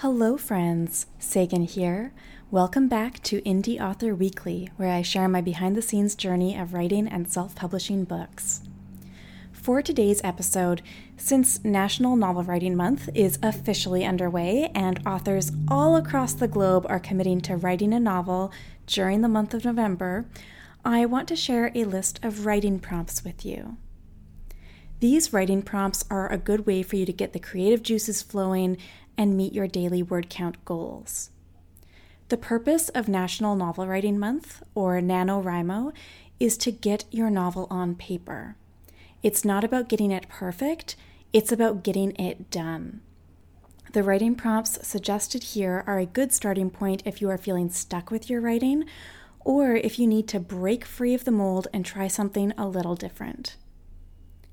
Hello, friends. Sagan here. Welcome back to Indie Author Weekly, where I share my behind the scenes journey of writing and self publishing books. For today's episode, since National Novel Writing Month is officially underway and authors all across the globe are committing to writing a novel during the month of November, I want to share a list of writing prompts with you. These writing prompts are a good way for you to get the creative juices flowing and meet your daily word count goals. The purpose of National Novel Writing Month, or NaNoWriMo, is to get your novel on paper. It's not about getting it perfect, it's about getting it done. The writing prompts suggested here are a good starting point if you are feeling stuck with your writing or if you need to break free of the mold and try something a little different.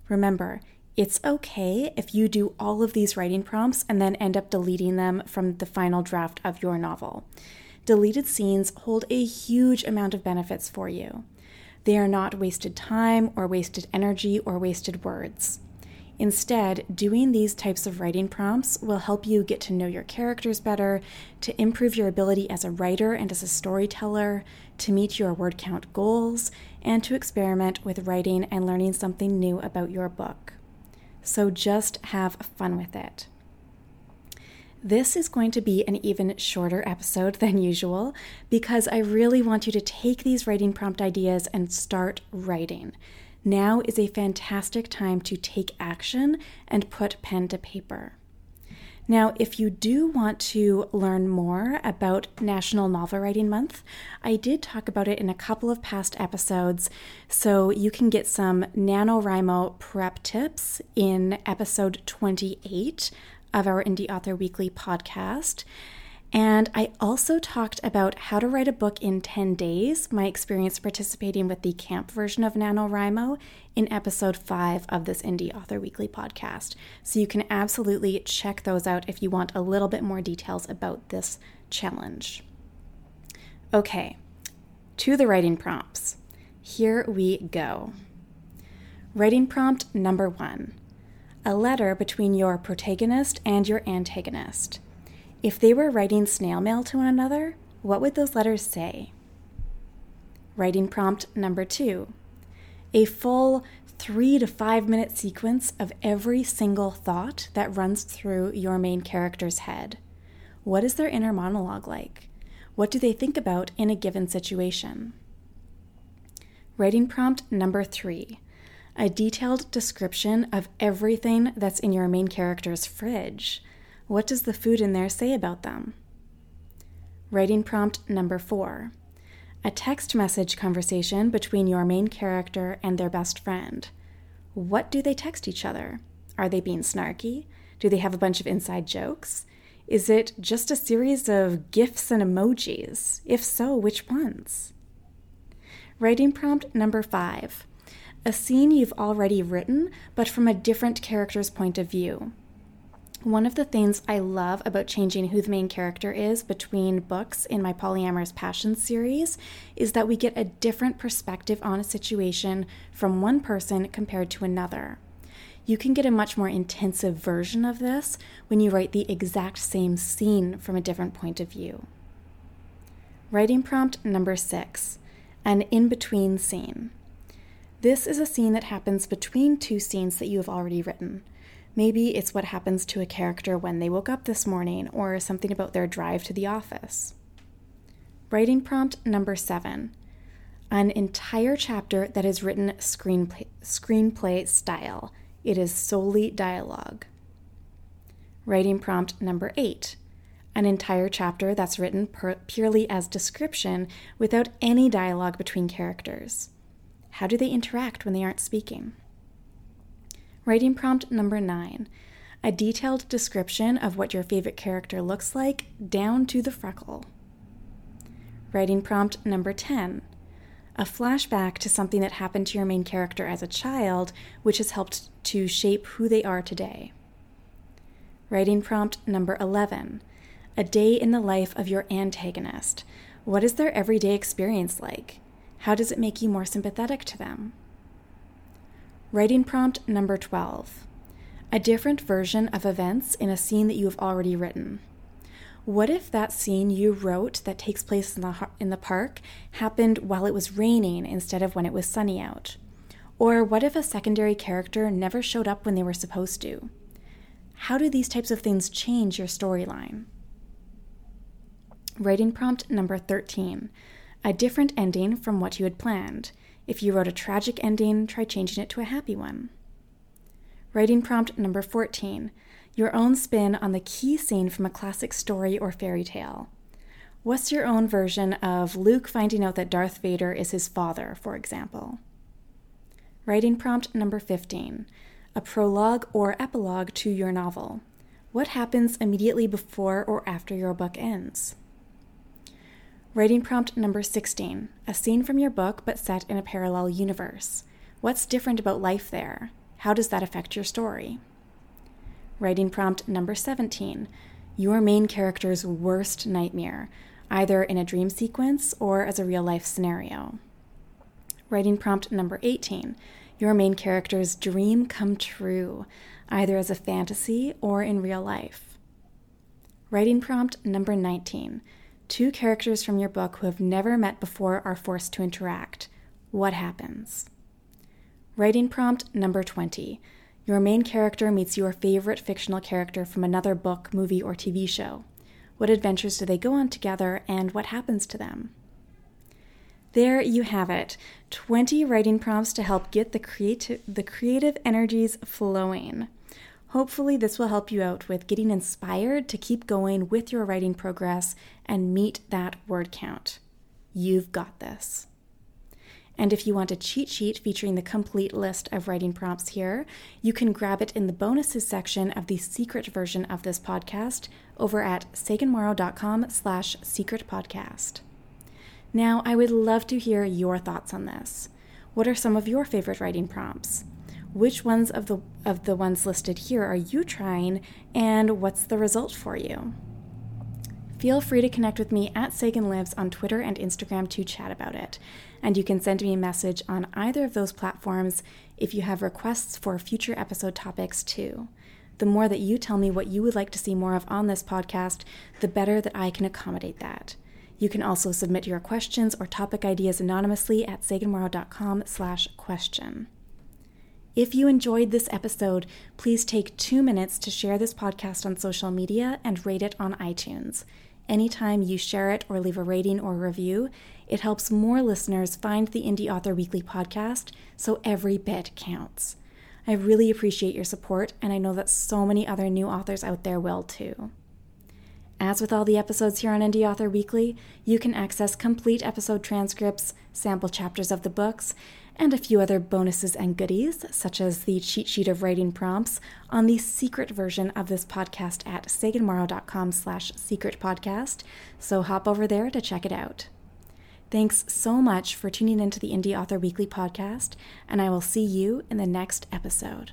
Remember, it's okay if you do all of these writing prompts and then end up deleting them from the final draft of your novel. Deleted scenes hold a huge amount of benefits for you. They are not wasted time or wasted energy or wasted words. Instead, doing these types of writing prompts will help you get to know your characters better, to improve your ability as a writer and as a storyteller, to meet your word count goals, and to experiment with writing and learning something new about your book so just have fun with it. This is going to be an even shorter episode than usual because I really want you to take these writing prompt ideas and start writing. Now is a fantastic time to take action and put pen to paper. Now, if you do want to learn more about National Novel Writing Month, I did talk about it in a couple of past episodes, so you can get some NaNoWriMo prep tips in episode 28 of our Indie Author Weekly podcast. And I also talked about how to write a book in 10 days, my experience participating with the camp version of NaNoWriMo in episode 5 of this Indie Author Weekly podcast. So you can absolutely check those out if you want a little bit more details about this challenge. Okay, to the writing prompts. Here we go. Writing prompt number one a letter between your protagonist and your antagonist. If they were writing snail mail to one another, what would those letters say? Writing prompt number two a full three to five minute sequence of every single thought that runs through your main character's head. What is their inner monologue like? What do they think about in a given situation? Writing prompt number three a detailed description of everything that's in your main character's fridge. What does the food in there say about them? Writing prompt number four a text message conversation between your main character and their best friend. What do they text each other? Are they being snarky? Do they have a bunch of inside jokes? Is it just a series of GIFs and emojis? If so, which ones? Writing prompt number five a scene you've already written, but from a different character's point of view. One of the things I love about changing who the main character is between books in my Polyamorous Passions series is that we get a different perspective on a situation from one person compared to another. You can get a much more intensive version of this when you write the exact same scene from a different point of view. Writing prompt number six an in between scene. This is a scene that happens between two scenes that you have already written. Maybe it's what happens to a character when they woke up this morning, or something about their drive to the office. Writing prompt number seven an entire chapter that is written screenplay, screenplay style. It is solely dialogue. Writing prompt number eight an entire chapter that's written per- purely as description without any dialogue between characters. How do they interact when they aren't speaking? Writing prompt number nine a detailed description of what your favorite character looks like, down to the freckle. Writing prompt number 10 a flashback to something that happened to your main character as a child, which has helped to shape who they are today. Writing prompt number 11 a day in the life of your antagonist. What is their everyday experience like? How does it make you more sympathetic to them? Writing prompt number 12 A different version of events in a scene that you have already written. What if that scene you wrote that takes place in the, in the park happened while it was raining instead of when it was sunny out? Or what if a secondary character never showed up when they were supposed to? How do these types of things change your storyline? Writing prompt number 13 A different ending from what you had planned. If you wrote a tragic ending, try changing it to a happy one. Writing prompt number 14 your own spin on the key scene from a classic story or fairy tale. What's your own version of Luke finding out that Darth Vader is his father, for example? Writing prompt number 15 a prologue or epilogue to your novel. What happens immediately before or after your book ends? Writing prompt number 16 a scene from your book but set in a parallel universe. What's different about life there? How does that affect your story? Writing prompt number 17 Your main character's worst nightmare, either in a dream sequence or as a real life scenario. Writing prompt number 18 Your main character's dream come true, either as a fantasy or in real life. Writing prompt number 19 Two characters from your book who have never met before are forced to interact. What happens? Writing prompt number 20 your main character meets your favorite fictional character from another book, movie, or TV show. What adventures do they go on together, and what happens to them? There you have it 20 writing prompts to help get the, creati- the creative energies flowing. Hopefully, this will help you out with getting inspired to keep going with your writing progress and meet that word count. You've got this. And if you want a cheat sheet featuring the complete list of writing prompts here, you can grab it in the bonuses section of the secret version of this podcast over at saganmorrow.com slash secret podcast. Now, I would love to hear your thoughts on this. What are some of your favorite writing prompts? Which ones of the of the ones listed here are you trying and what's the result for you? Feel free to connect with me at Sagan Lives on Twitter and Instagram to chat about it. And you can send me a message on either of those platforms if you have requests for future episode topics too. The more that you tell me what you would like to see more of on this podcast, the better that I can accommodate that. You can also submit your questions or topic ideas anonymously at saganmorrow.com slash question. If you enjoyed this episode, please take two minutes to share this podcast on social media and rate it on iTunes. Anytime you share it or leave a rating or review, it helps more listeners find the Indie Author Weekly podcast, so every bit counts. I really appreciate your support, and I know that so many other new authors out there will too. As with all the episodes here on Indie Author Weekly, you can access complete episode transcripts, sample chapters of the books, and a few other bonuses and goodies, such as the cheat sheet of writing prompts, on the secret version of this podcast at saganmorrow.com slash secret podcast, so hop over there to check it out. Thanks so much for tuning into the Indie Author Weekly podcast, and I will see you in the next episode.